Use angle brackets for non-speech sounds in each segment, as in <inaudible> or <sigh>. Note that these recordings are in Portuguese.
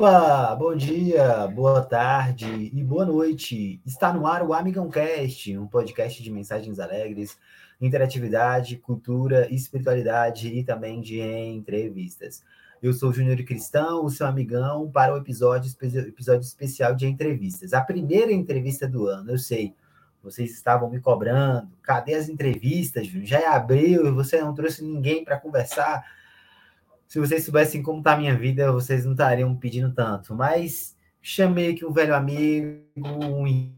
Opa, bom dia, boa tarde e boa noite. Está no ar o Amigão Cast, um podcast de mensagens alegres, interatividade, cultura, espiritualidade e também de entrevistas. Eu sou o Júnior Cristão, o seu amigão, para o episódio, episódio especial de entrevistas. A primeira entrevista do ano, eu sei, vocês estavam me cobrando. Cadê as entrevistas, Júnior? Já é abril e você não trouxe ninguém para conversar se vocês soubessem como está a minha vida, vocês não estariam pedindo tanto. Mas chamei aqui um velho amigo, um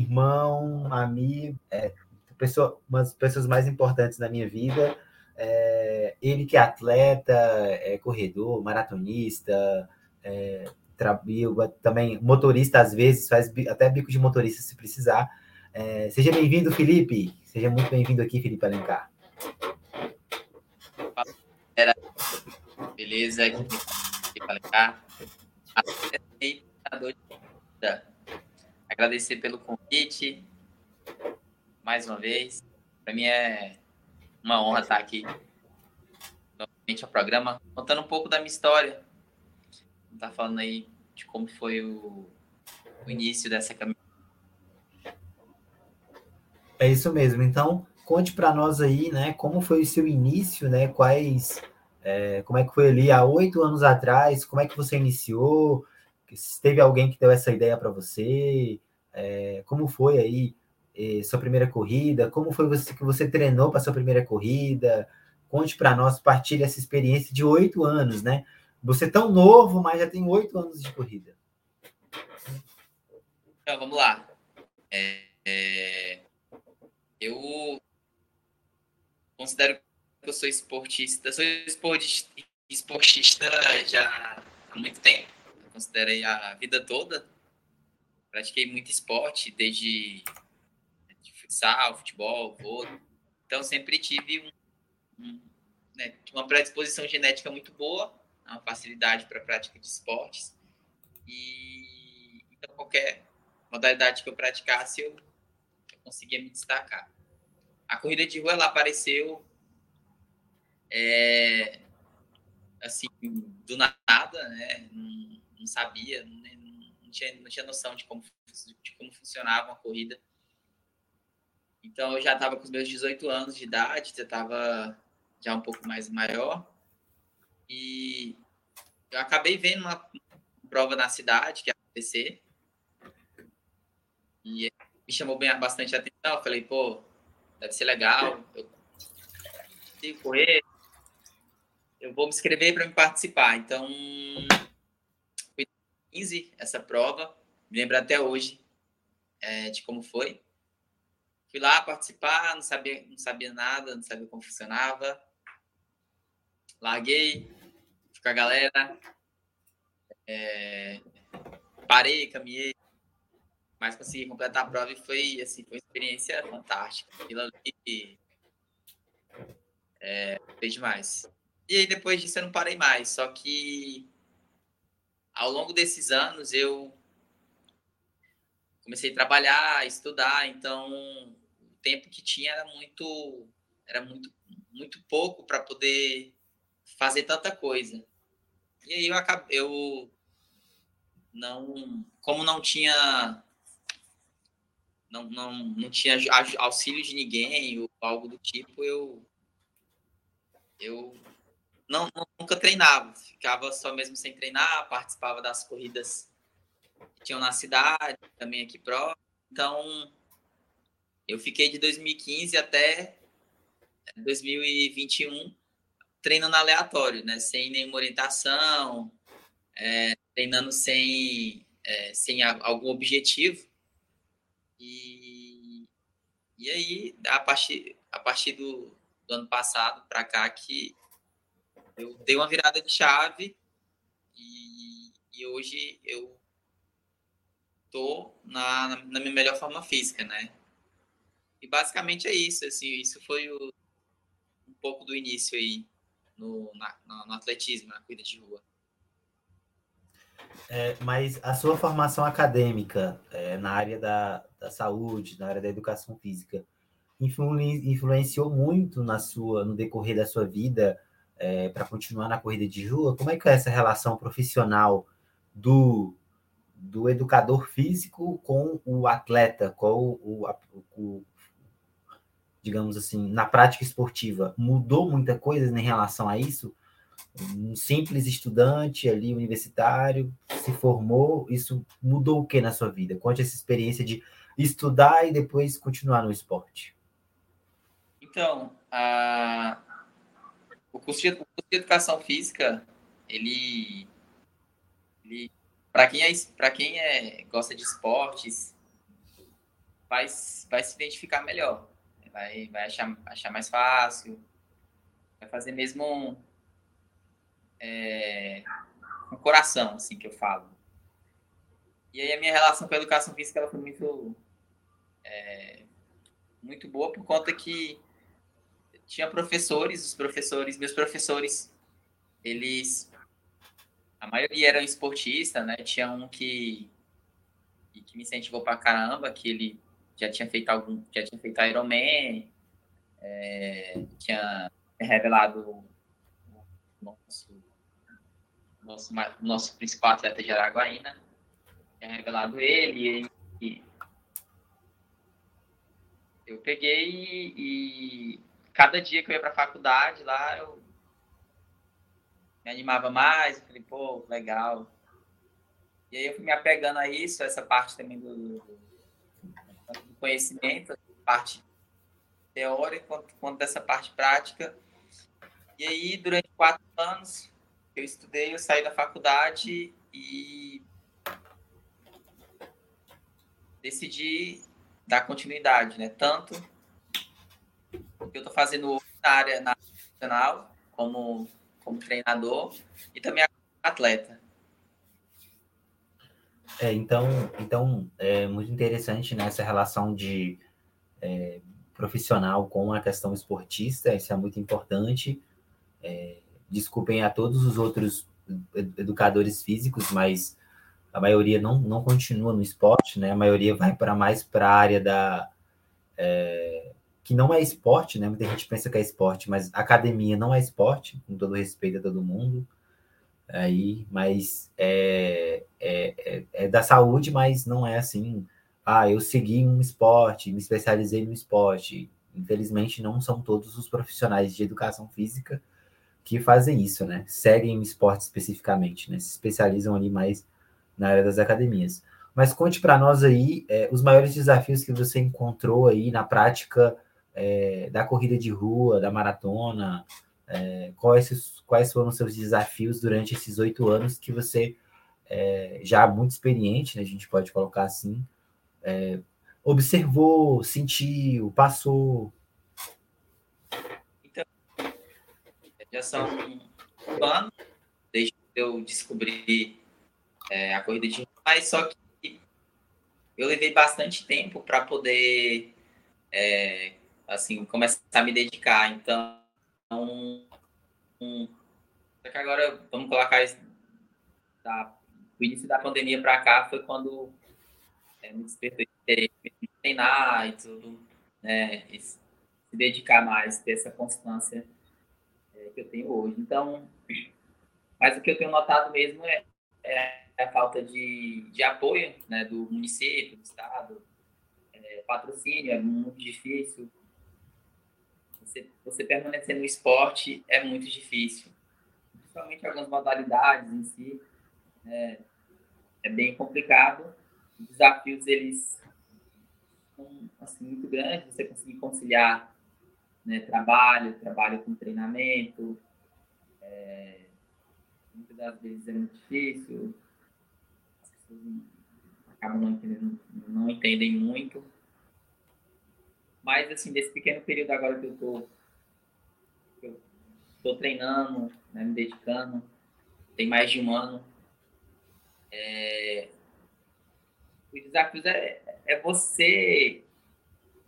irmão, amigo, é, pessoa, uma das pessoas mais importantes da minha vida. É, ele que é atleta, é corredor, maratonista, é, também motorista às vezes, faz até bico de motorista se precisar. É, seja bem-vindo, Felipe. Seja muito bem-vindo aqui, Felipe Alencar. Era Beleza? Aqui. Agradecer pelo convite mais uma vez. Para mim é uma honra estar aqui novamente ao programa, contando um pouco da minha história. Tá falando aí de como foi o, o início dessa caminhada. É isso mesmo. Então, conte para nós aí, né, como foi o seu início, né, quais é, como é que foi ali há oito anos atrás? Como é que você iniciou? Se teve alguém que deu essa ideia para você? É, como foi aí eh, sua primeira corrida? Como foi você que você treinou para sua primeira corrida? Conte para nós, partilhe essa experiência de oito anos, né? Você é tão novo, mas já tem oito anos de corrida. Então, vamos lá. É, é, eu considero eu sou esportista, sou esportista, esportista já há muito tempo. Eu considerei a vida toda. Pratiquei muito esporte, desde de futsal, futebol, vôlei. Então, sempre tive um, um, né, uma predisposição genética muito boa, uma facilidade para a prática de esportes. E então, qualquer modalidade que eu praticasse, eu, eu conseguia me destacar. A corrida de rua ela apareceu é, assim, do nada, né? Não, não sabia, não, não, tinha, não tinha noção de como, de como funcionava uma corrida. Então, eu já estava com os meus 18 anos de idade, já estava já um pouco mais maior. E eu acabei vendo uma prova na cidade, que é a PC. E me chamou bem, bastante atenção. Eu falei, pô, deve ser legal. Eu consigo correr, eu vou me inscrever para me participar. Então, foi 15 essa prova, me lembro até hoje é, de como foi. Fui lá participar, não sabia, não sabia nada, não sabia como funcionava. Larguei, fui com a galera, é, parei, caminhei, mas consegui completar a prova e foi, assim, foi uma experiência fantástica. Aquilo ali é, fez demais. E aí depois disso eu não parei mais. Só que ao longo desses anos eu comecei a trabalhar, estudar, então o tempo que tinha era muito era muito muito pouco para poder fazer tanta coisa. E aí eu acabei, eu não como não tinha não, não, não tinha auxílio de ninguém ou algo do tipo, eu eu não, nunca treinava, ficava só mesmo sem treinar, participava das corridas que tinham na cidade, também aqui próximo. Então, eu fiquei de 2015 até 2021 treinando aleatório, né? Sem nenhuma orientação, é, treinando sem, é, sem algum objetivo. E, e aí, a partir, a partir do, do ano passado para cá, que eu dei uma virada de chave e, e hoje eu tô na, na minha melhor forma física, né? E basicamente é isso, assim, isso foi o, um pouco do início aí no, na, no atletismo, na corrida de rua. É, mas a sua formação acadêmica é, na área da, da saúde, na área da educação física, influ, influenciou muito na sua, no decorrer da sua vida é, para continuar na corrida de rua? Como é que é essa relação profissional do, do educador físico com o atleta, com o, o, o digamos assim, na prática esportiva, mudou muita coisa em relação a isso? Um simples estudante ali, universitário, se formou, isso mudou o que na sua vida? Conte essa experiência de estudar e depois continuar no esporte. Então, a... o, curso de, o curso de educação física, ele, ele para quem é para quem é gosta de esportes, vai, vai se identificar melhor vai, vai achar, achar mais fácil, vai fazer mesmo é, com coração, assim, que eu falo. E aí a minha relação com a educação física ela foi muito, é, muito boa por conta que tinha professores, os professores, meus professores, eles, a maioria eram esportistas, né? Tinha um que, que me incentivou pra caramba, que ele já tinha feito algum, já tinha feito Iron Man, é, tinha revelado nosso, nosso, nosso principal atleta de Araguaína, tinha revelado ele e, eu peguei e, cada dia que eu ia para a faculdade lá eu me animava mais, falei, pô, legal. E aí eu fui me apegando a isso, essa parte também do, do conhecimento, parte teórica quanto, quanto dessa parte prática. E aí, durante quatro anos, eu estudei, eu saí da faculdade e decidi dar continuidade, né? Tanto que eu estou fazendo na área nacional, como, como treinador, e também atleta. É, então, então é muito interessante né, relação de é, profissional com a questão esportista, isso é muito importante. É, desculpem a todos os outros educadores físicos, mas a maioria não, não continua no esporte, né? A maioria vai para mais para a área da é, que não é esporte, né? Muita gente pensa que é esporte, mas academia não é esporte, com todo respeito a todo mundo aí, mas é, é, é, é, da saúde, mas não é assim, ah, eu segui um esporte, me especializei no esporte. Infelizmente, não são todos os profissionais de educação física que fazem isso, né? Seguem o esporte especificamente, né? Se especializam ali mais na área das academias. Mas conte para nós aí é, os maiores desafios que você encontrou aí na prática é, da corrida de rua, da maratona, é, quais, quais foram os seus desafios durante esses oito anos que você, é, já muito experiente, né, a gente pode colocar assim, é, observou, sentiu, passou? Então, já são um ano desde que eu descobri é, a corrida de mas só que eu levei bastante tempo para poder é, assim começar a me dedicar. Então um, só que agora, vamos colocar isso, o início da pandemia para cá foi quando é, me despertou interesse treinar e tudo, né, e se dedicar mais, ter essa constância é, que eu tenho hoje. Então, mas o que eu tenho notado mesmo é, é a falta de, de apoio né, do município, do estado, é, patrocínio é muito difícil, você, você permanecer no esporte é muito difícil. Principalmente algumas modalidades em si. É, é bem complicado. Os desafios, eles são assim, muito grandes. Você conseguir conciliar né, trabalho, trabalho com treinamento. É, muitas das vezes é muito difícil. As pessoas acabam não entendendo, não entendem muito mas, assim, desse pequeno período agora que eu tô, eu tô treinando, né, me dedicando, tem mais de um ano, é, os desafios é, é você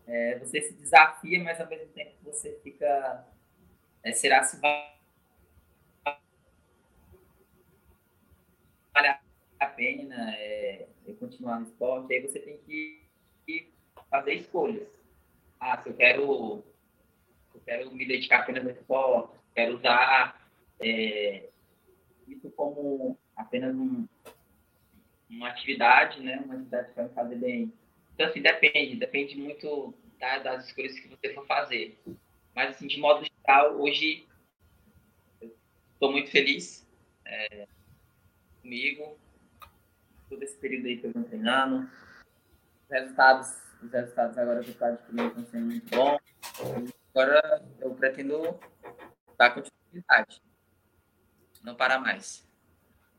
é, você se desafia, mas ao mesmo tempo você fica é, será se vale a pena é, continuar no esporte, aí você tem que fazer escolhas ah, se eu quero, eu quero me dedicar apenas ao esporte, quero usar é, isso como apenas um, uma atividade, né? Uma atividade que vai fazer bem. Então, assim, depende, depende muito das escolhas que você for fazer. Mas, assim, de modo geral, hoje estou muito feliz é, comigo, todo esse período aí que eu estou treinando. Os resultados, os resultados agora eu estou adquirindo estão sendo muito bons. Agora eu pretendo dar continuidade, não parar mais.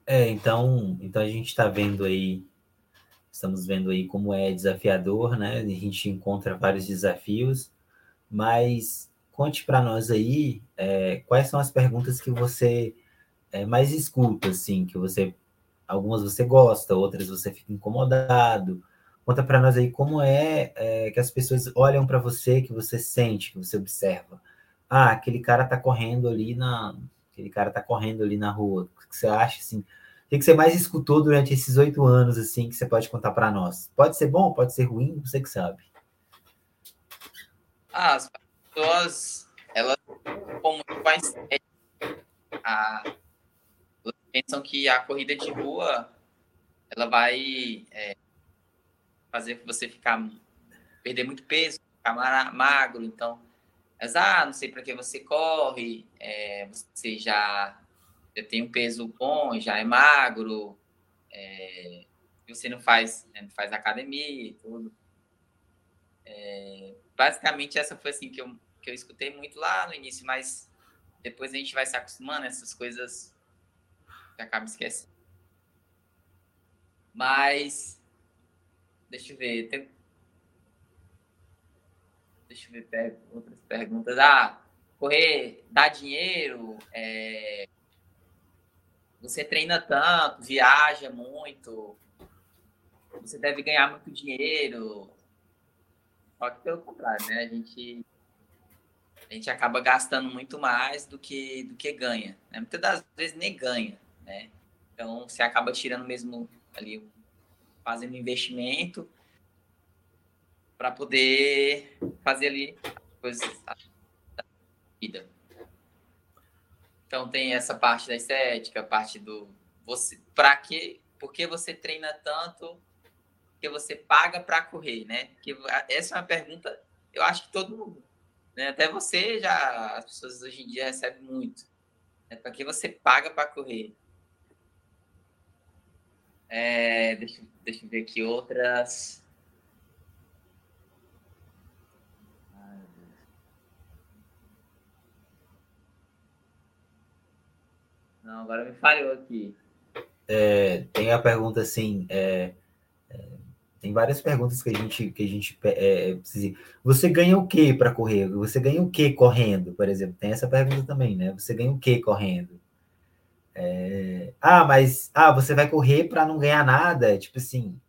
É, então, então a gente está vendo aí, estamos vendo aí como é desafiador, né? A gente encontra vários desafios, mas conte para nós aí é, quais são as perguntas que você é, mais escuta, assim, que você algumas você gosta, outras você fica incomodado. Conta para nós aí como é, é, que as pessoas olham para você, que você sente, que você observa. Ah, aquele cara tá correndo ali na, aquele cara tá correndo ali na rua. O que você acha assim? O que você mais escutou durante esses oito anos assim que você pode contar para nós? Pode ser bom, pode ser ruim, você que sabe. Ah, as pessoas elas como mais a pensam que a corrida de rua ela vai é, fazer você ficar perder muito peso, ficar magro, então, mas ah, não sei para que você corre, é, você já, já tem um peso bom, já é magro, é, você não faz, né, não faz academia e tudo. É, basicamente essa foi assim que eu, que eu escutei muito lá no início, mas depois a gente vai se acostumando essas coisas acaba esquecendo. Mas, deixa eu ver, tem... deixa eu ver per... outras perguntas. Ah, correr dá dinheiro, é... você treina tanto, viaja muito, você deve ganhar muito dinheiro. Só que pelo contrário, né? A gente a gente acaba gastando muito mais do que do que ganha. Né? Muitas das vezes nem ganha né? Então, você acaba tirando mesmo ali, fazendo investimento para poder fazer ali coisas da vida. Então, tem essa parte da estética, parte do você, para que, porque você treina tanto que você paga para correr, né? Que essa é uma pergunta, eu acho que todo mundo, né? Até você já, as pessoas hoje em dia recebem muito. Né? Para que você paga para correr? É, deixa, deixa eu ver aqui outras. Não, agora me falhou aqui. É, tem a pergunta assim. É, é, tem várias perguntas que a gente que a gente é, precisa. Você ganha o que para correr? Você ganha o que correndo, por exemplo? Tem essa pergunta também, né? Você ganha o que correndo? É, ah, mas ah, você vai correr para não ganhar nada? Tipo assim,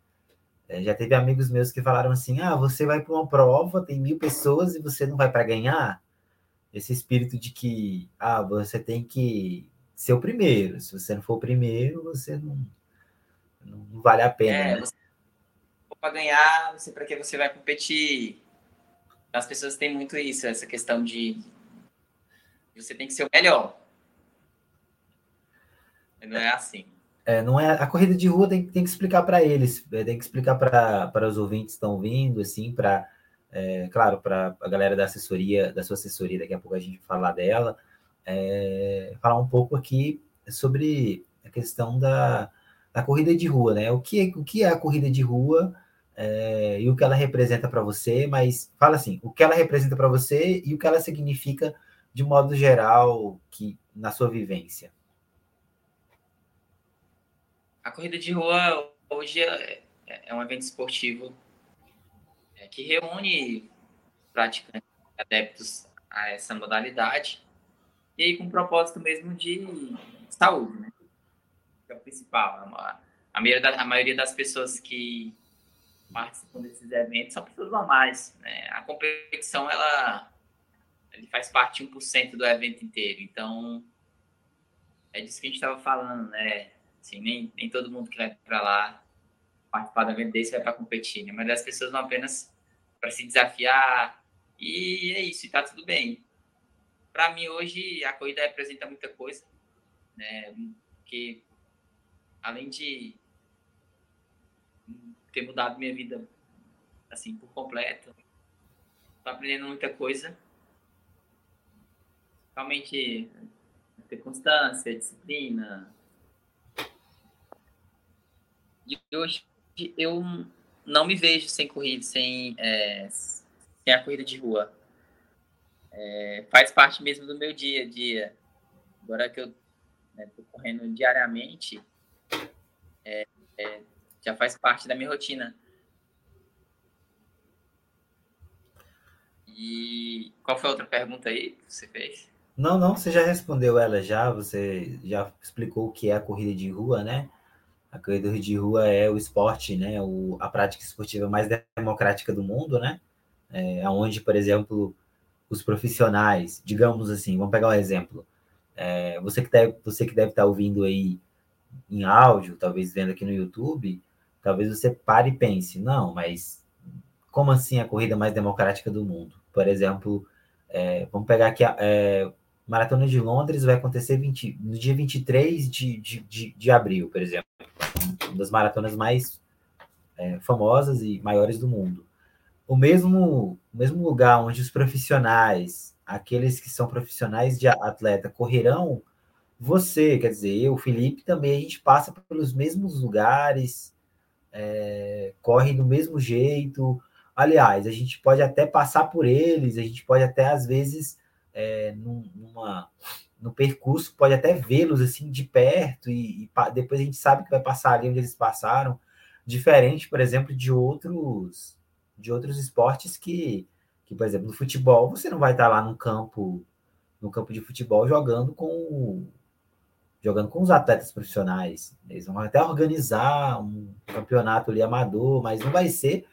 é, já teve amigos meus que falaram assim: ah, você vai para uma prova, tem mil pessoas e você não vai para ganhar? Esse espírito de que ah, você tem que ser o primeiro. Se você não for o primeiro, você não, não vale a pena. É, né? Para ganhar, você para que você vai competir? As pessoas têm muito isso, essa questão de você tem que ser o melhor. Não é assim. É, não é a corrida de rua tem, tem que explicar para eles, é, tem que explicar para os ouvintes que estão vindo, assim, para é, claro, para a galera da assessoria, da sua assessoria, daqui a pouco a gente falar dela, é, falar um pouco aqui sobre a questão da, da corrida de rua, né? O que, o que é a corrida de rua é, e o que ela representa para você, mas fala assim, o que ela representa para você e o que ela significa de modo geral que na sua vivência. A corrida de rua hoje é, é um evento esportivo é, que reúne praticantes adeptos a essa modalidade e aí com o propósito mesmo de saúde, né? É o principal. É a, maioria da, a maioria das pessoas que participam desses eventos são pessoas normais, né? A competição, ela faz parte de 1% do evento inteiro, então é disso que a gente estava falando, né? Assim, nem, nem todo mundo que vai para lá participar evento desse vai para competir, né? Mas as pessoas vão apenas para se desafiar e é isso, e tá tudo bem. Para mim, hoje, a corrida representa muita coisa, né? Porque, além de ter mudado minha vida assim por completo. Estou aprendendo muita coisa. Realmente ter constância, disciplina. E hoje eu não me vejo sem corrida, sem, é, sem a corrida de rua. É, faz parte mesmo do meu dia a dia. Agora que eu né, correndo diariamente, é, é, já faz parte da minha rotina. E qual foi a outra pergunta aí que você fez? Não, não, você já respondeu ela já, você já explicou o que é a corrida de rua, né? A corrida de rua é o esporte, né? O, a prática esportiva mais democrática do mundo, né? É, onde, por exemplo, os profissionais, digamos assim, vamos pegar um exemplo. É, você, que deve, você que deve estar ouvindo aí em áudio, talvez vendo aqui no YouTube, talvez você pare e pense, não, mas como assim a corrida mais democrática do mundo? Por exemplo, é, vamos pegar aqui a é, Maratona de Londres, vai acontecer 20, no dia 23 de, de, de, de abril, por exemplo. Uma das maratonas mais é, famosas e maiores do mundo. O mesmo, o mesmo lugar onde os profissionais, aqueles que são profissionais de atleta, correrão, você, quer dizer, eu, Felipe, também a gente passa pelos mesmos lugares, é, corre do mesmo jeito, Aliás, a gente pode até passar por eles, a gente pode até, às vezes, é, numa, no percurso, pode até vê-los assim de perto e, e, depois a gente sabe que vai passar ali onde eles passaram, diferente, por exemplo, de outros de outros esportes que, que por exemplo, no futebol, você não vai estar lá no campo no campo de futebol jogando com jogando com os atletas profissionais. Eles vão até organizar um campeonato ali amador, mas não vai ser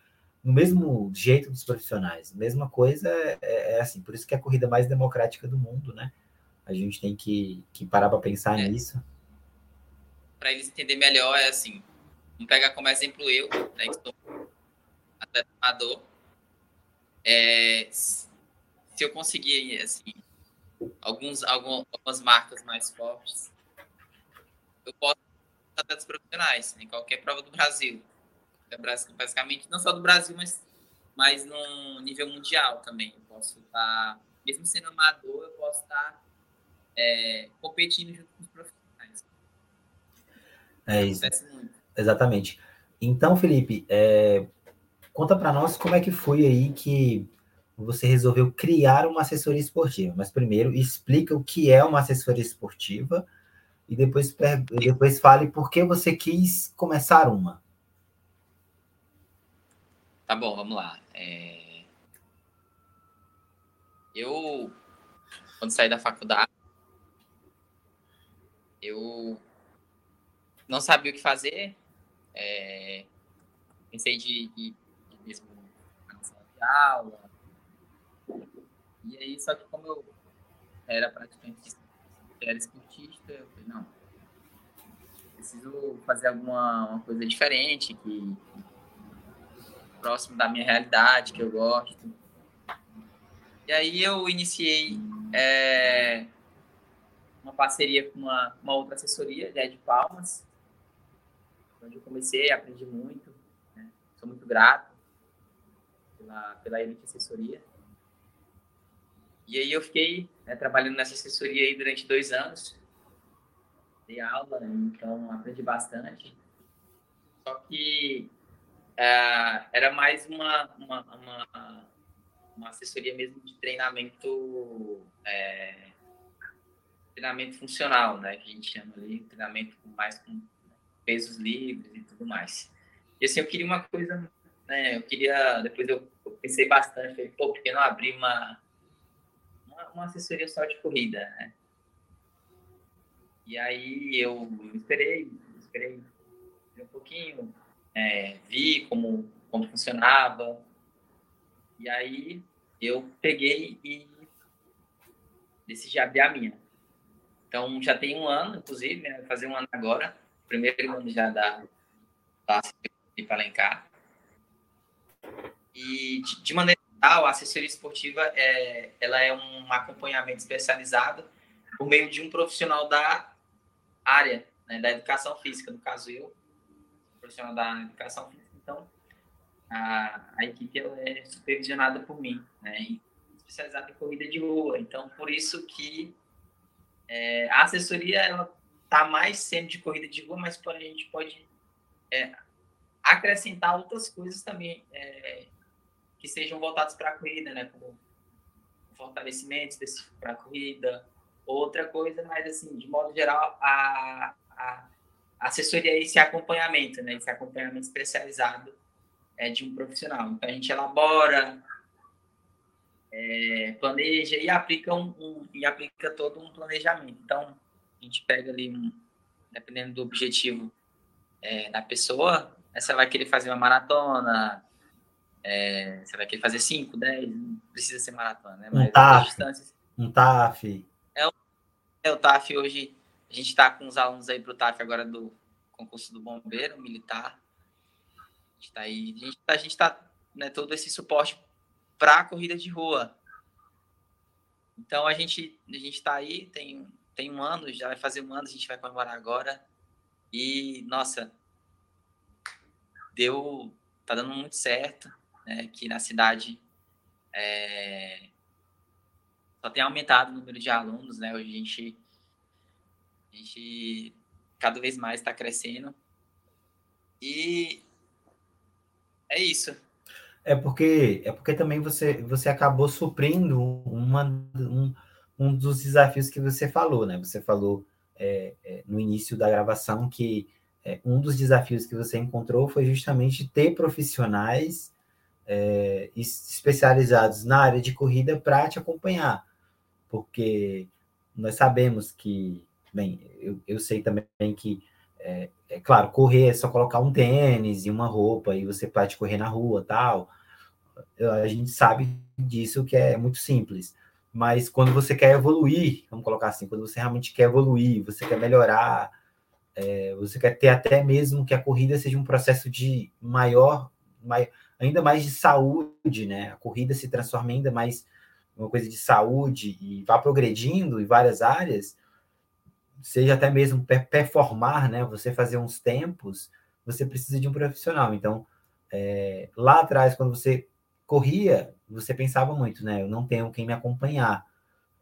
no mesmo jeito dos profissionais. Mesma coisa é, é, é, assim, por isso que é a corrida mais democrática do mundo, né? A gente tem que, que parar para pensar é. nisso. Para eles entenderem melhor, é assim, vamos pegar como exemplo eu, né, que sou atleta amador. É, se eu conseguir, assim, alguns, algumas marcas mais fortes, eu posso atletas profissionais, em qualquer prova do Brasil é basicamente não só do Brasil, mas, mas no nível mundial também. Eu posso estar, mesmo sendo amador, eu posso estar é, competindo junto com os profissionais. É isso. Exatamente. Então, Felipe, é, conta para nós como é que foi aí que você resolveu criar uma assessoria esportiva. Mas primeiro explica o que é uma assessoria esportiva e depois, depois fale por que você quis começar uma. Tá bom, vamos lá. É... Eu, quando saí da faculdade, eu não sabia o que fazer. É... Pensei de, de, de mesmo de aula. E aí, só que como eu era praticamente era esportista, eu falei, não, preciso fazer alguma coisa diferente, que próximo da minha realidade, que eu gosto. E aí eu iniciei é, uma parceria com uma, uma outra assessoria, de Ed Palmas, onde eu comecei, aprendi muito, né? sou muito grato pela, pela Elite Assessoria. E aí eu fiquei né, trabalhando nessa assessoria aí durante dois anos, dei aula, então aprendi bastante. Só que é, era mais uma, uma, uma, uma, assessoria mesmo de treinamento, é, treinamento funcional, né? Que a gente chama ali, treinamento mais com pesos livres e tudo mais. E assim, eu queria uma coisa, né? Eu queria, depois eu, eu pensei bastante, falei, pô, por que não abrir uma, uma, uma assessoria só de corrida, né? E aí eu esperei, esperei um pouquinho, é, vi como, como funcionava. E aí eu peguei e decidi abrir a minha. Então já tem um ano, inclusive, né? fazer um ano agora, primeiro ano já da, da de Palencar. E de, maneira geral, a assessoria esportiva é, ela é um acompanhamento especializado por meio de um profissional da área, né, da educação física, no caso eu, profissional da educação física. Então, a, a equipe ela é supervisionada por mim, né? Especializada em corrida de rua. Então, por isso que é, a assessoria ela tá mais sendo de corrida de rua, mas porém a gente pode é, acrescentar outras coisas também é, que sejam voltadas para a corrida, né? Como fortalecimento para a corrida, outra coisa, mas assim, de modo geral, a, a assessoria é esse acompanhamento, né? Esse acompanhamento especializado é de um profissional. Então a gente elabora, é, planeja e aplica um, um, e aplica todo um planejamento. Então a gente pega ali um, dependendo do objetivo é, da pessoa, você vai querer fazer uma maratona, é, você vai querer fazer 5, 10, não precisa ser maratona, né? Mas um TAF. Um TAF. É, o, é o TAF hoje, a gente está com os alunos aí para o TAF agora do concurso do bombeiro militar. A gente está aí, a gente está tá, né, todo esse suporte para a corrida de rua. Então a gente a gente está aí, tem, tem um ano, já vai fazer um ano, a gente vai comemorar agora. E, nossa, deu, tá dando muito certo, né? Aqui na cidade é, só tem aumentado o número de alunos, né? Hoje a gente, a gente cada vez mais está crescendo. E é isso. É porque é porque também você você acabou suprindo uma, um, um dos desafios que você falou, né? Você falou é, é, no início da gravação que é, um dos desafios que você encontrou foi justamente ter profissionais é, especializados na área de corrida para te acompanhar, porque nós sabemos que, bem, eu, eu sei também que, é, é, claro, correr é só colocar um tênis e uma roupa e você pode correr na rua tal, a gente sabe disso que é muito simples, mas quando você quer evoluir, vamos colocar assim, quando você realmente quer evoluir, você quer melhorar, é, você quer ter até mesmo que a corrida seja um processo de maior, ainda mais de saúde, né? A corrida se transforma ainda mais uma coisa de saúde e vá progredindo em várias áreas, seja até mesmo performar, né? Você fazer uns tempos, você precisa de um profissional. Então, é, lá atrás, quando você corria, você pensava muito, né? Eu não tenho quem me acompanhar.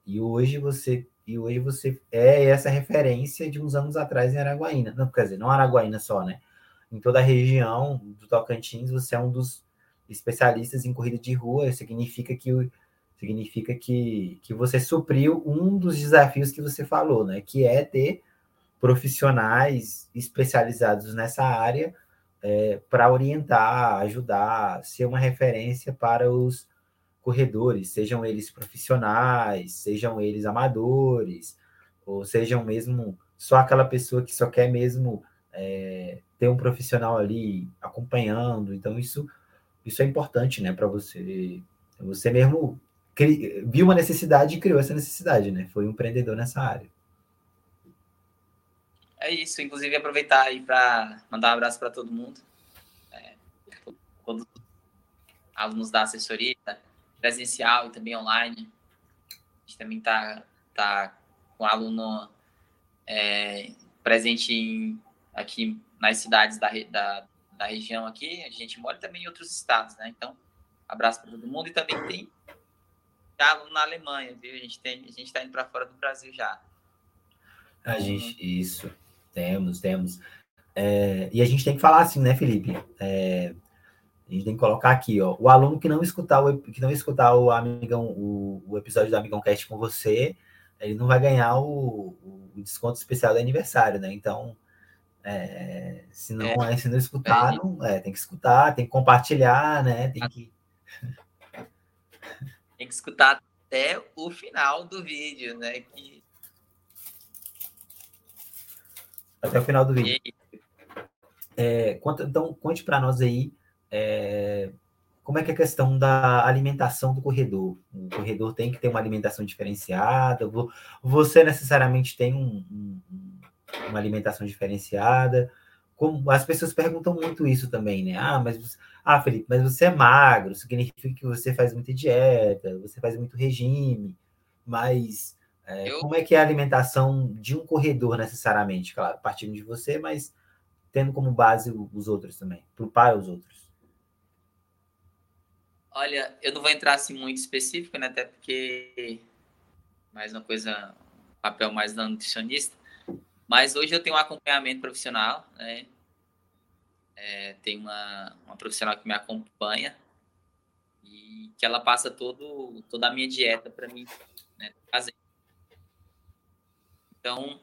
E hoje você e hoje você é essa referência de uns anos atrás em Araguaína. Não, quer dizer, não Araguaína só, né? Em toda a região do Tocantins, você é um dos especialistas em corrida de rua. Significa que significa que, que você supriu um dos desafios que você falou, né? Que é ter profissionais especializados nessa área é, para orientar, ajudar, ser uma referência para os corredores, sejam eles profissionais, sejam eles amadores, ou sejam mesmo só aquela pessoa que só quer mesmo é, ter um profissional ali acompanhando. Então, isso, isso é importante, né, para você. Você mesmo cri, viu uma necessidade e criou essa necessidade, né? Foi um empreendedor nessa área. É isso, inclusive aproveitar aí para mandar um abraço para todo mundo, é, todos os alunos da assessoria, presencial e também online. A gente também está tá com aluno é, presente em, aqui nas cidades da, da, da região aqui, a gente mora também em outros estados, né? Então, abraço para todo mundo e também tem aluno na Alemanha, viu? A gente está indo para fora do Brasil já. A gente, isso. Temos, temos. É, e a gente tem que falar assim, né, Felipe? É, a gente tem que colocar aqui, ó. O aluno que não escutar o, que não escutar o amigão, o, o episódio do Amigão Cast com você, ele não vai ganhar o, o desconto especial do aniversário, né? Então, é, se não, é. se não escutar, é. não, é, tem que escutar, tem que compartilhar, né? Tem que. Tem que escutar até o final do vídeo, né? Que até o final do vídeo. É, conta, então, conte para nós aí é, como é que é a questão da alimentação do corredor. O corredor tem que ter uma alimentação diferenciada? Você necessariamente tem um, um, uma alimentação diferenciada? Como, as pessoas perguntam muito isso também, né? Ah, mas ah, Felipe, mas você é magro, significa que você faz muita dieta, você faz muito regime, mas é, eu... Como é que é a alimentação de um corredor, necessariamente? Claro, partindo de você, mas tendo como base os outros também, para os outros? Olha, eu não vou entrar assim muito específico, né? Até porque mais uma coisa, papel mais da nutricionista. Mas hoje eu tenho um acompanhamento profissional, né? É, tem uma, uma profissional que me acompanha e que ela passa todo, toda a minha dieta para mim né, fazer. Então,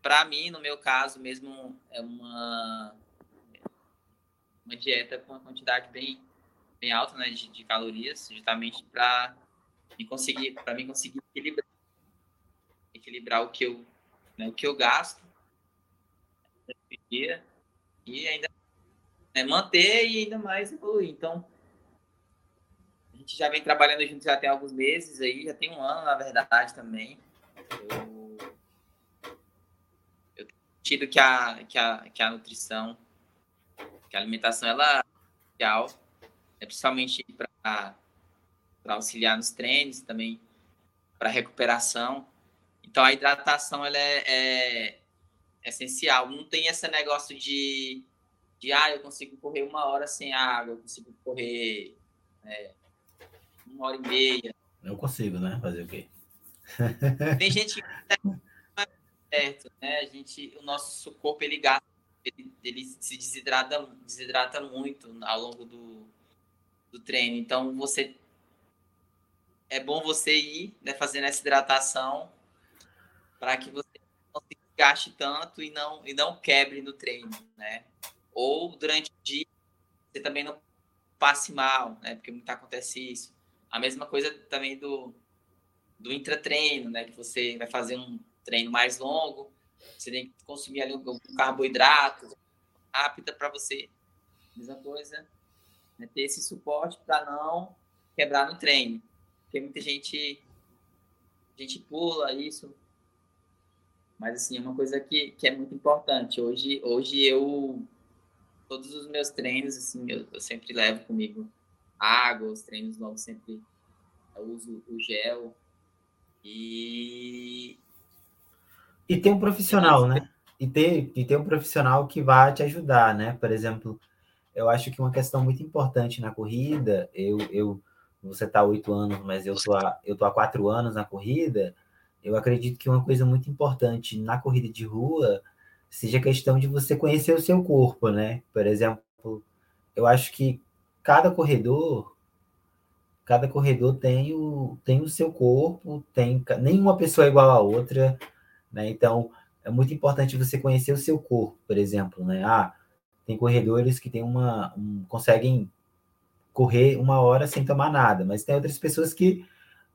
para mim, no meu caso mesmo, é uma, uma dieta com uma quantidade bem, bem alta né, de, de calorias, justamente para me conseguir, para mim conseguir equilibrar, equilibrar o que eu, né, o que eu gasto dia e ainda né, manter e ainda mais evoluir. Então, a gente já vem trabalhando junto já tem alguns meses aí, já tem um ano, na verdade, também. Eu, tido que a, que a, que a nutrição, que a alimentação, ela é ideal, é principalmente para auxiliar nos treinos, também para recuperação. Então, a hidratação ela é, é essencial. Não tem esse negócio de, de ah, eu consigo correr uma hora sem água, eu consigo correr é, uma hora e meia. Eu consigo, né? Fazer o quê? Tem gente que <laughs> certo, né? A gente, o nosso corpo ele gasta, ele, ele se desidrata, desidrata muito ao longo do, do treino. Então você é bom você ir né, fazendo essa hidratação para que você não se gaste tanto e não e não quebre no treino, né? Ou durante o dia você também não passe mal, né? Porque muito acontece isso. A mesma coisa também do, do intratreino, né? Que você vai fazer um treino mais longo, você tem que consumir ali um carboidrato rápida para você. Mesma coisa, né? ter esse suporte para não quebrar no treino. Porque muita gente, a gente pula isso. Mas, assim, é uma coisa que, que é muito importante. Hoje, hoje eu, todos os meus treinos, assim, eu, eu sempre levo comigo água, os treinos longos sempre eu uso o gel. E. E tem um profissional, né? E tem, e tem um profissional que vai te ajudar, né? Por exemplo, eu acho que uma questão muito importante na corrida, eu, eu você está há oito anos, mas eu tô, há, eu tô há quatro anos na corrida, eu acredito que uma coisa muito importante na corrida de rua seja a questão de você conhecer o seu corpo, né? Por exemplo, eu acho que cada corredor, cada corredor tem o, tem o seu corpo, tem nenhuma pessoa é igual a outra, né? Então, é muito importante você conhecer o seu corpo, por exemplo, né? Ah, tem corredores que tem uma, um, conseguem correr uma hora sem tomar nada, mas tem outras pessoas que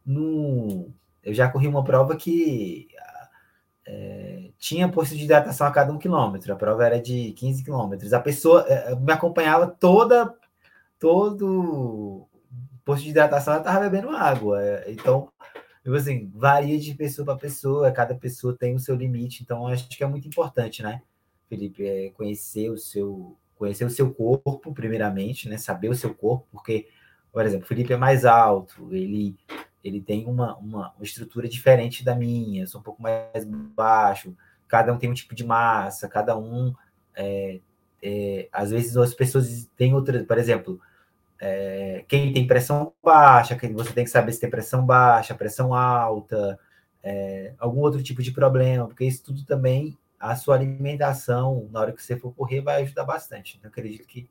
não. Eu já corri uma prova que é, tinha posto de hidratação a cada um quilômetro, a prova era de 15 quilômetros. A pessoa é, me acompanhava toda, todo posto de hidratação, ela estava bebendo água. Então, tipo assim, varia de pessoa para pessoa, cada pessoa tem o seu limite, então acho que é muito importante, né, Felipe, é conhecer o seu conhecer o seu corpo, primeiramente, né? Saber o seu corpo, porque, por exemplo, o Felipe é mais alto, ele, ele tem uma, uma, uma estrutura diferente da minha, eu sou um pouco mais baixo, cada um tem um tipo de massa, cada um. É, é, às vezes as pessoas têm outra, por exemplo, é, quem tem pressão baixa, quem você tem que saber se tem pressão baixa, pressão alta, é, algum outro tipo de problema, porque isso tudo também a sua alimentação, na hora que você for correr, vai ajudar bastante. Então, acredito que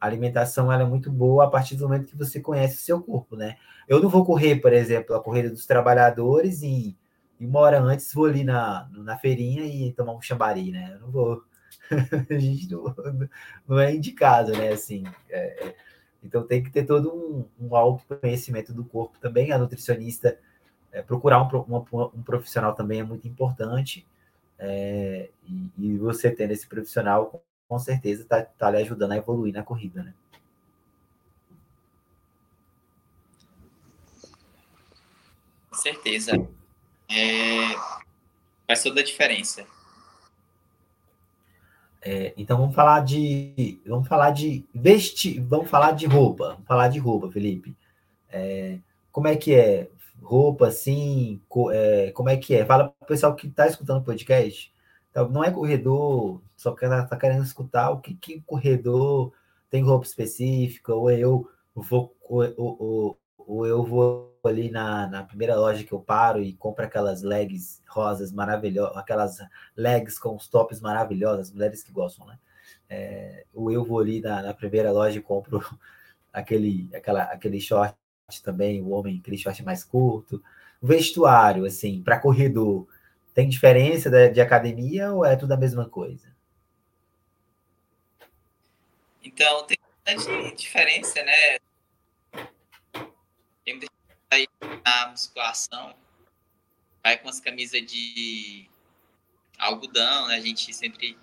a alimentação ela é muito boa a partir do momento que você conhece o seu corpo, né? Eu não vou correr, por exemplo, a corrida dos trabalhadores e, e uma hora antes vou ali na, na feirinha e tomar um chambari, né? Eu não vou. <laughs> a gente não, não é indicado, né? Assim, é, é, então tem que ter todo um, um autoconhecimento do corpo também. A nutricionista, é, procurar um, uma, um profissional também é muito importante. É, e, e, você tendo esse profissional, com certeza, está tá lhe ajudando a evoluir na corrida, né? Com certeza. É, faz toda a diferença. É, então vamos falar de vamos falar de vestir, vamos falar de roupa, vamos falar de roupa, Felipe. É, como é que é? roupa assim, co, é, como é que é? Fala para o pessoal que está escutando o podcast, Então, não é corredor, só que ela está querendo escutar o que, que corredor tem roupa específica, ou eu vou, ou, ou, ou eu vou ali na, na primeira loja que eu paro e compro aquelas legs rosas maravilhosas, aquelas legs com os tops maravilhosas, mulheres que gostam, né? É, ou eu vou ali na, na, primeira loja e compro <laughs> aquele, aquela, aquele short também, o homem, aquele short mais curto. Vestuário, assim, para corredor, tem diferença de, de academia ou é tudo a mesma coisa? Então, tem bastante diferença, né? Gente na musculação, vai com as camisas de algodão, né? A gente sempre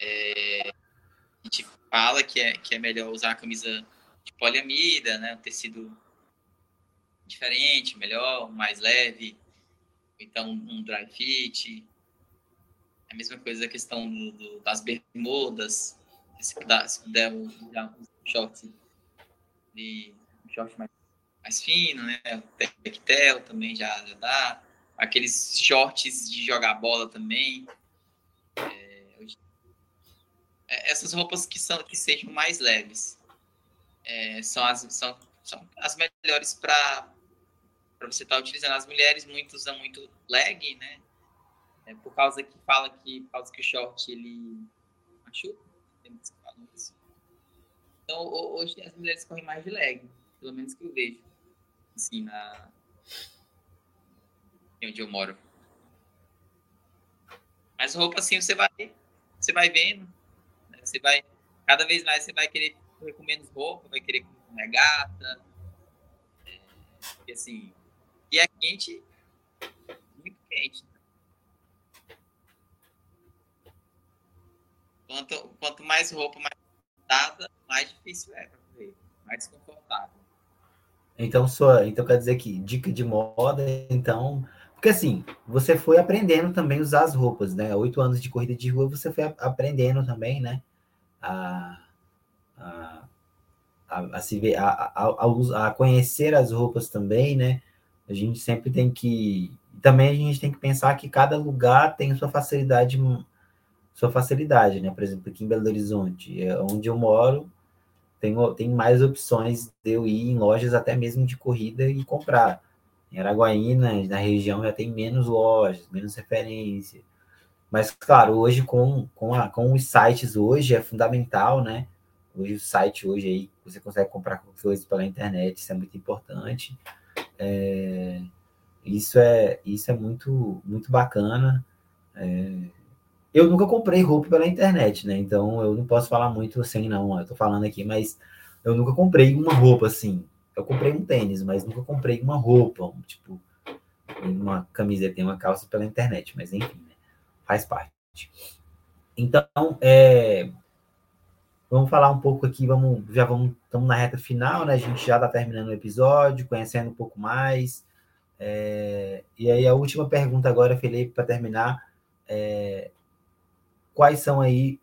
é, a gente fala que é, que é melhor usar a camisa de poliamida, né? Um tecido diferente, melhor, mais leve, então um dry fit. É a mesma coisa a questão do, do, das bermudas, se puder usar um short de um short mais, mais fino, né? Tectel também já, já dá. Aqueles shorts de jogar bola também. É, é, essas roupas que são que sejam mais leves é, são as são, são as melhores para você estar tá utilizando. As mulheres muito usam muito leg, né? É, por causa que fala que por causa que o short ele machuca, isso. Então hoje as mulheres correm mais de leg, pelo menos que eu vejo, assim na onde eu moro. Mas roupa assim você vai você vai vendo, né? você vai cada vez mais você vai querer correr com menos roupa, vai querer com regata, é, assim e é quente, muito quente. Quanto, quanto mais roupa mais mais difícil é para correr, mais desconfortável. Então, sua, então quer dizer que dica de moda, então. Porque assim, você foi aprendendo também a usar as roupas, né? Oito anos de corrida de rua, você foi aprendendo também, né? A, a, a, a se ver, a, a, a, conhecer as roupas também, né? A gente sempre tem que. Também a gente tem que pensar que cada lugar tem sua facilidade, sua facilidade, né? Por exemplo, aqui em Belo Horizonte, é onde eu moro, tem, tem mais opções de eu ir em lojas até mesmo de corrida e comprar. Em Araguaína, na região, já tem menos lojas, menos referência. Mas, claro, hoje com, com, a, com os sites hoje é fundamental, né? Hoje o site hoje aí, você consegue comprar coisas pela internet, isso é muito importante. É, isso é isso é muito muito bacana. É, eu nunca comprei roupa pela internet, né? Então eu não posso falar muito assim, não. Eu tô falando aqui, mas eu nunca comprei uma roupa assim. Eu comprei um tênis, mas nunca comprei uma roupa, tipo uma camiseta e uma calça pela internet, mas enfim, né? faz parte. Então, é, Vamos falar um pouco aqui, vamos, já vamos, estamos na reta final, né? A gente já está terminando o episódio, conhecendo um pouco mais. É, e aí a última pergunta agora, Felipe, para terminar, é, quais são aí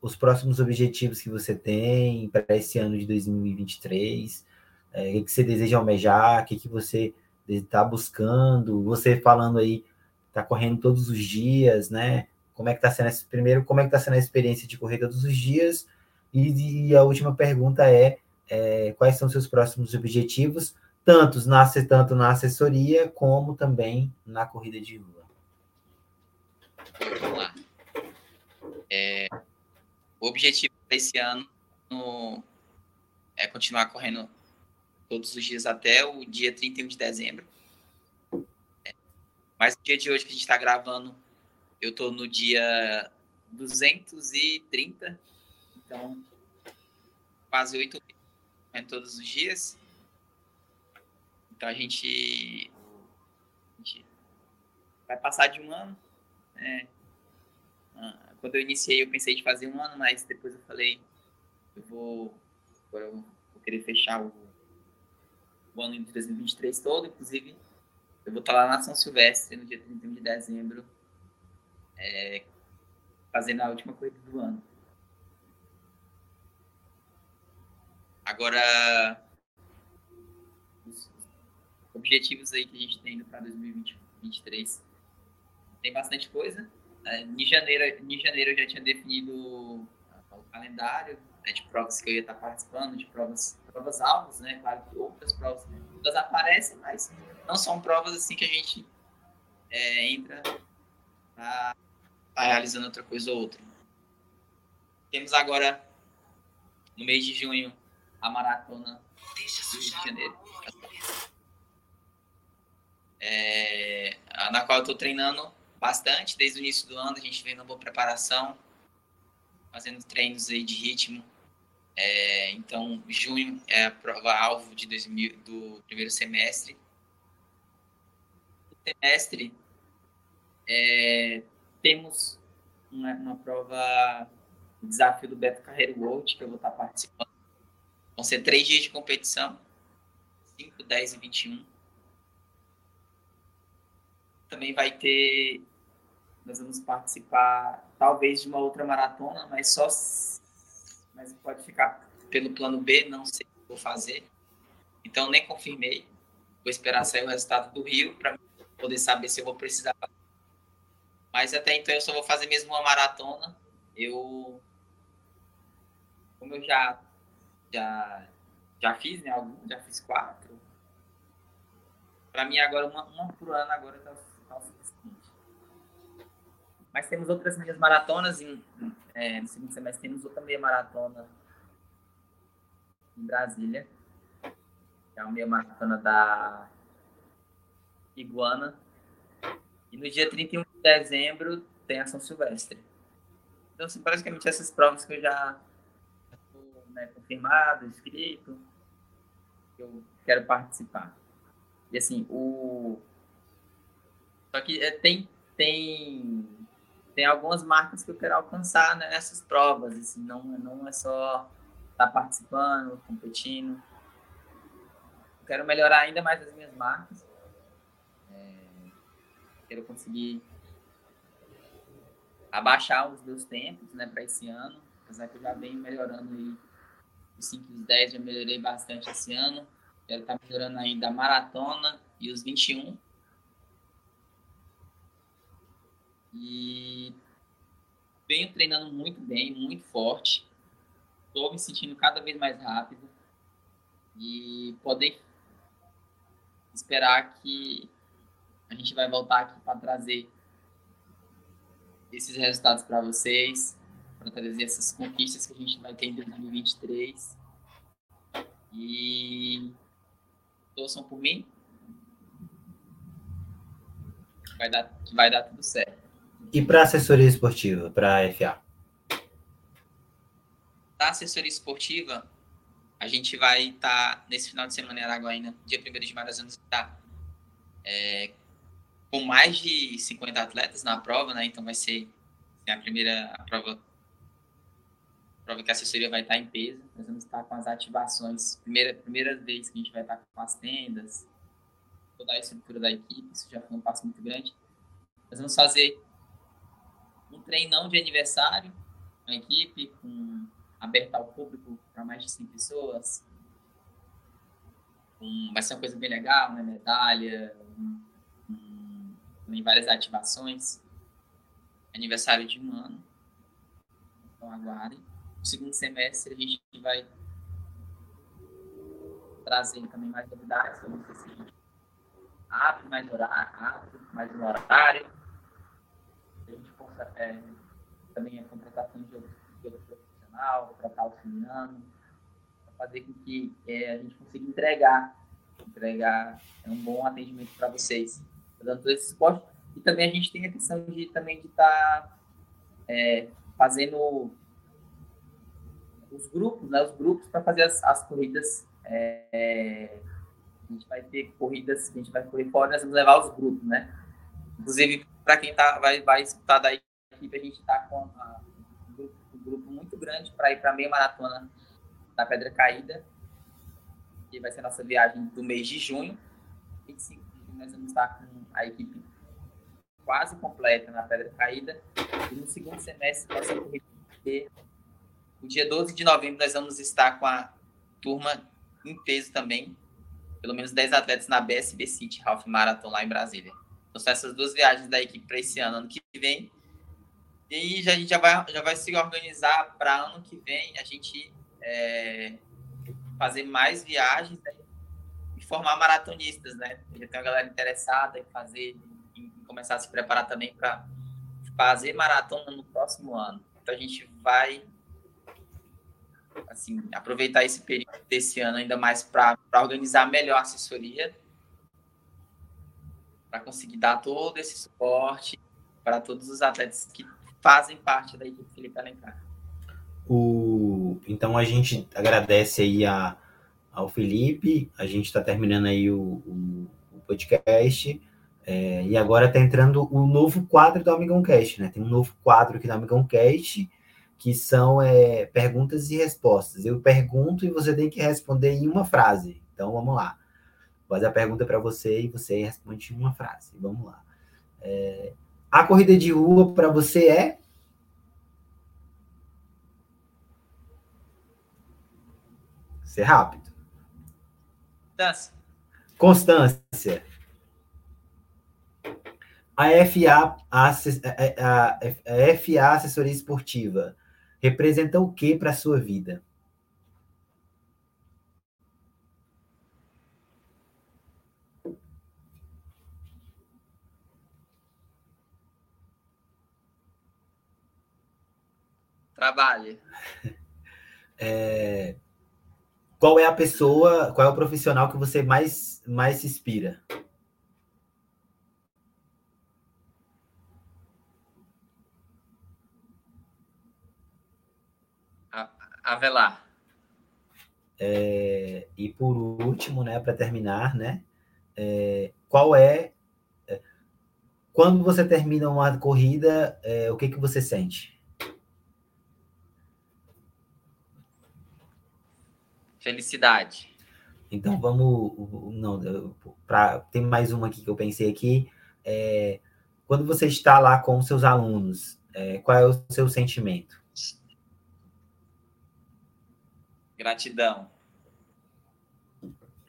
os próximos objetivos que você tem para esse ano de 2023? É, o que você deseja almejar? O que, que você está buscando? Você falando aí, está correndo todos os dias, né? Como é que está sendo esse primeiro? Como é que está sendo a experiência de correr todos os dias? E, e a última pergunta é, é, quais são seus próximos objetivos, tanto na, tanto na assessoria como também na corrida de rua? Vamos lá. É, o objetivo desse ano no, é continuar correndo todos os dias até o dia 31 de dezembro. É, mas no dia de hoje que a gente está gravando, eu estou no dia 230 então, quase oito né, todos os dias. Então, a gente, a gente, vai passar de um ano. Né? Quando eu iniciei, eu pensei de fazer um ano, mas depois eu falei, eu vou, agora eu vou querer fechar o, o ano de 2023 todo. Inclusive, eu vou estar lá na São Silvestre no dia 31 de dezembro, é, fazendo a última corrida do ano. Agora, os objetivos aí que a gente tem para 2023 tem bastante coisa. É, em janeiro, em janeiro eu já tinha definido o calendário né, de provas que eu ia estar participando, de provas, provas alvos, né? Claro que outras provas todas aparecem, mas não são provas assim que a gente é, entra tá realizando outra coisa ou outra. Temos agora, no mês de junho, a maratona do Rio de Janeiro. É, na qual eu estou treinando bastante desde o início do ano. A gente vem numa boa preparação, fazendo treinos aí de ritmo. É, então, junho é a prova-alvo de 2000, do primeiro semestre. No semestre, é, temos uma, uma prova, desafio do Beto Carreiro World, que eu vou estar participando. Vão ser três dias de competição, 5, 10 e 21. Também vai ter, nós vamos participar talvez de uma outra maratona, mas só, mas pode ficar pelo plano B, não sei o que vou fazer. Então nem confirmei. Vou esperar sair o resultado do Rio para poder saber se eu vou precisar mas até então eu só vou fazer mesmo uma maratona. Eu, como eu já já já fiz, né? Alguns, já fiz quatro. Para mim agora uma, uma por ano agora tá. Mas temos outras meias maratonas em, é, no segundo semestre temos outra meia maratona em Brasília. É a meia maratona da Iguana. E no dia 31 de dezembro tem a São Silvestre. Então, assim, basicamente essas provas que eu já estou né, confirmado, inscrito, que eu quero participar. E assim, o. Só que é, tem, tem, tem algumas marcas que eu quero alcançar né, nessas provas. Assim, não, não é só estar tá participando, competindo. Eu quero melhorar ainda mais as minhas marcas quero conseguir abaixar os meus tempos, né, para esse ano, apesar que eu já venho melhorando aí os 5 e os 10, já melhorei bastante esse ano. Quero estar tá melhorando ainda a maratona e os 21. E venho treinando muito bem, muito forte. Estou me sentindo cada vez mais rápido. E poder esperar que a gente vai voltar aqui para trazer esses resultados para vocês, para trazer essas conquistas que a gente vai ter em 2023. E torçam por mim. Vai dar, que vai dar tudo certo. E para assessoria esportiva, para a FA? Para assessoria esportiva, a gente vai estar tá, nesse final de semana em Araguaína, dia 1 de março, vamos estar é, com mais de 50 atletas na prova, né? Então vai ser a primeira a prova, a prova que a assessoria vai estar em peso. Nós vamos estar com as ativações, primeira, primeira vez que a gente vai estar com as tendas, toda a estrutura da equipe, isso já foi um passo muito grande. Nós vamos fazer um treinão de aniversário com a equipe, com, aberto ao público para mais de 100 pessoas. Um, vai ser uma coisa bem legal, né? Medalha, um, também várias ativações. Aniversário de um ano. Então aguardem. No segundo semestre a gente vai trazer também mais novidades. Vamos ver se a gente abre mais horário, abre mais um horário. A gente possa é, também a contratação de outro, profissional, contratar auxiliando, para fazer com que é, a gente consiga entregar, entregar um bom atendimento para vocês dando todo esse suporte. E também a gente tem a questão de também de estar tá, é, fazendo os grupos, né, os grupos para fazer as, as corridas. É, a gente vai ter corridas a gente vai correr fora, nós vamos levar os grupos, né? Inclusive, para quem tá, vai, vai escutar da equipe, a gente está com a, um, grupo, um, grupo, muito grande para ir para a meia maratona da Pedra Caída, que vai ser a nossa viagem do mês de junho. 25 nós vamos estar com a equipe quase completa na Pedra Caída. E no segundo semestre, o dia 12 de novembro, nós vamos estar com a turma em peso também. Pelo menos 10 atletas na BSB City Half Marathon lá em Brasília. Então, são essas duas viagens da equipe para esse ano. Ano que vem, E já, a gente já vai, já vai se organizar para ano que vem a gente é, fazer mais viagens né? e formar maratonistas, né? Já tem uma galera interessada em fazer, em começar a se preparar também para fazer maratona no próximo ano. Então a gente vai assim, aproveitar esse período desse ano ainda mais para organizar melhor a assessoria, para conseguir dar todo esse suporte para todos os atletas que fazem parte da equipe Felipe Alencar. O, então a gente agradece aí a, ao Felipe, a gente está terminando aí o, o, o podcast. É, e agora está entrando o novo quadro do Amigão Cast, né? Tem um novo quadro aqui do Amigão Cast, que são é, perguntas e respostas. Eu pergunto e você tem que responder em uma frase. Então vamos lá. Vou fazer a pergunta para você e você responde em uma frase. Vamos lá. É, a corrida de rua para você é? Ser rápido. Constância. Constância. A FA, a, a, a FA Assessoria Esportiva representa o que para a sua vida? Trabalho. É, qual é a pessoa, qual é o profissional que você mais, mais se inspira? Avelar. É, e por último, né, para terminar, né, é, qual é, é, quando você termina uma corrida, é, o que que você sente? Felicidade. Então vamos, não, para tem mais uma aqui que eu pensei aqui. É, quando você está lá com seus alunos, é, qual é o seu sentimento? Gratidão.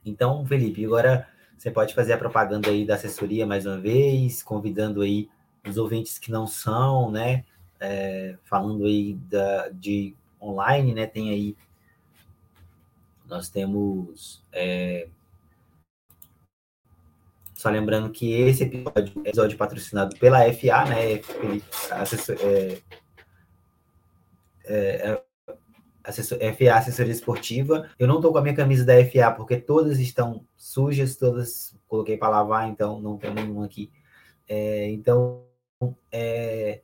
Então, Felipe, agora você pode fazer a propaganda aí da assessoria mais uma vez, convidando aí os ouvintes que não são, né? É, falando aí da, de online, né? Tem aí. Nós temos. É, só lembrando que esse episódio é episódio patrocinado pela FA, né? É, é, é FA Assessoria Esportiva. Eu não estou com a minha camisa da FA porque todas estão sujas, todas coloquei para lavar, então não tem nenhuma aqui. É, então, é,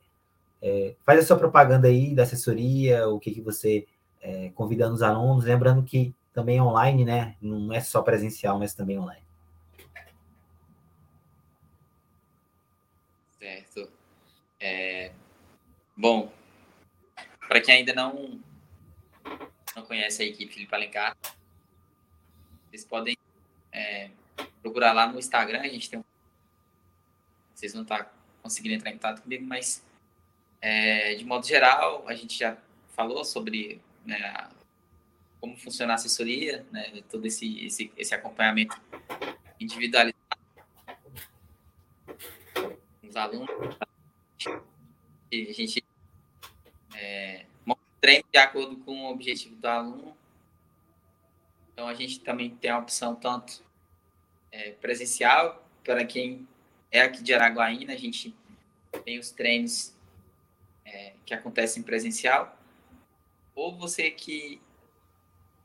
é, faz a sua propaganda aí da assessoria, o que, que você é, convidando os alunos, lembrando que também online, né? Não é só presencial, mas também online. Certo. É, bom, para quem ainda não não conhece a equipe Felipe Alencar, vocês podem é, procurar lá no Instagram. A gente tem um... Vocês não estão tá conseguindo entrar em contato comigo, mas é, de modo geral, a gente já falou sobre né, como funciona a assessoria, né, todo esse, esse, esse acompanhamento individualizado os alunos. A gente é, treino de acordo com o objetivo do aluno. Então, a gente também tem a opção tanto é, presencial, para quem é aqui de Araguaína, a gente tem os treinos é, que acontecem presencial. Ou você que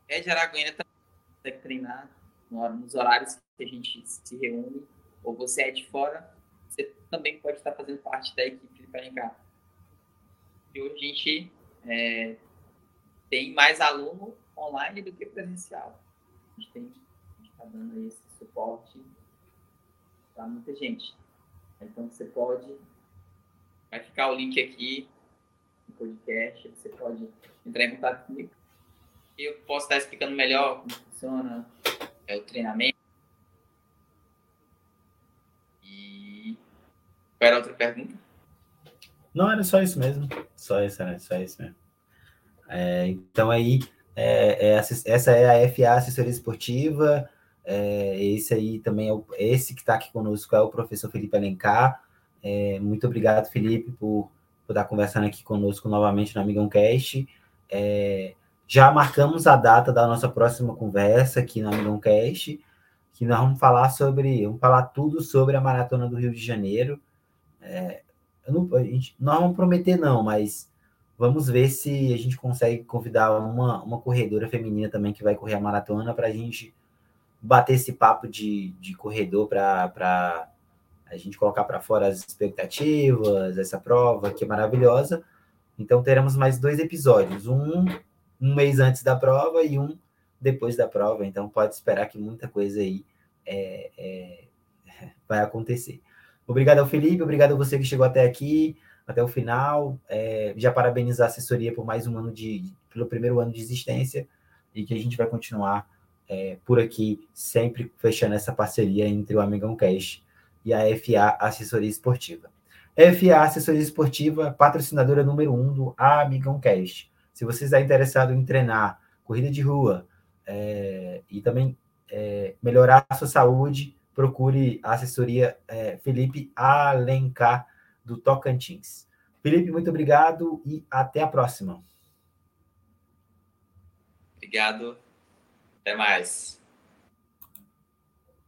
é de Araguaína também consegue treinar nos horários que a gente se reúne, ou você é de fora, você também pode estar fazendo parte da equipe de Parencar. E hoje a gente é, tem mais aluno online do que presencial. A gente tem está dando esse suporte para muita gente. Então você pode, vai ficar o link aqui no podcast, você pode entrar em contato comigo. Eu posso estar explicando melhor como funciona é, o treinamento. E qual era a outra pergunta? Não, era só isso mesmo. Só isso, era só isso mesmo. É, então aí, é, é, essa é a FA Assessoria Esportiva. É, esse aí também é o, esse que está aqui conosco é o professor Felipe Alencar. É, muito obrigado, Felipe, por por estar conversando aqui conosco novamente no Amigão Cast. É, já marcamos a data da nossa próxima conversa aqui no Amigão Cast, que nós vamos falar sobre, vamos falar tudo sobre a Maratona do Rio de Janeiro. É, não, a gente, não vamos prometer não, mas vamos ver se a gente consegue convidar uma, uma corredora feminina também que vai correr a maratona para a gente bater esse papo de, de corredor para a gente colocar para fora as expectativas, essa prova que é maravilhosa. Então teremos mais dois episódios, um um mês antes da prova e um depois da prova. Então pode esperar que muita coisa aí é, é, <laughs> vai acontecer. Obrigado ao Felipe, obrigado a você que chegou até aqui, até o final. É, já parabenizar a assessoria por mais um ano de, pelo primeiro ano de existência e que a gente vai continuar é, por aqui, sempre fechando essa parceria entre o Amigão Cash e a FA Assessoria Esportiva. FA Assessoria Esportiva, patrocinadora número um do Amigão Cast. Se você está interessado em treinar corrida de rua é, e também é, melhorar a sua saúde, procure a assessoria é, Felipe Alencar do Tocantins. Felipe, muito obrigado e até a próxima. Obrigado. Até mais.